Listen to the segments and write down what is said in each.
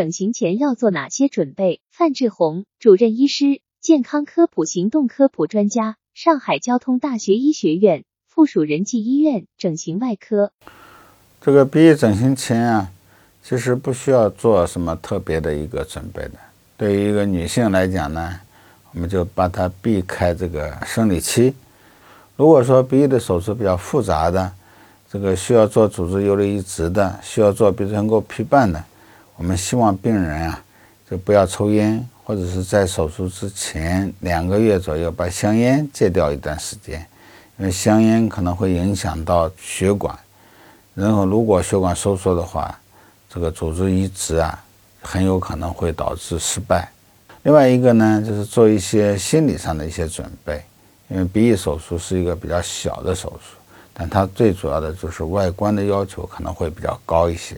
整形前要做哪些准备？范志红，主任医师，健康科普行动科普专家，上海交通大学医学院附属仁济医院整形外科。这个鼻翼整形前啊，其实不需要做什么特别的一个准备的。对于一个女性来讲呢，我们就把它避开这个生理期。如果说鼻翼的手术比较复杂的，这个需要做组织游离移植的，需要做鼻唇沟皮瓣的，我们希望病人啊，就不要抽烟，或者是在手术之前两个月左右把香烟戒掉一段时间，因为香烟可能会影响到血管，然后如果血管收缩的话，这个组织移植啊，很有可能会导致失败。另外一个呢，就是做一些心理上的一些准备，因为鼻翼手术是一个比较小的手术。但它最主要的就是外观的要求可能会比较高一些。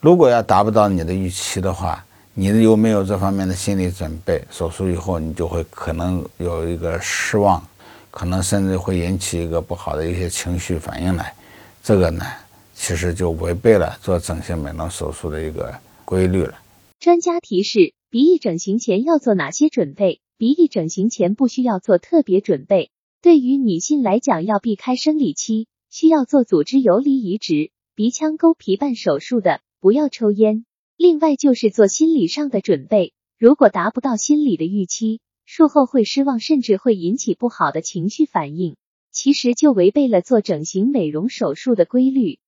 如果要达不到你的预期的话，你有没有这方面的心理准备？手术以后你就会可能有一个失望，可能甚至会引起一个不好的一些情绪反应来。这个呢，其实就违背了做整形美容手术的一个规律了。专家提示：鼻翼整形前要做哪些准备？鼻翼整形前不需要做特别准备。对于女性来讲，要避开生理期，需要做组织游离移植、鼻腔沟皮瓣手术的，不要抽烟。另外就是做心理上的准备，如果达不到心理的预期，术后会失望，甚至会引起不好的情绪反应，其实就违背了做整形美容手术的规律。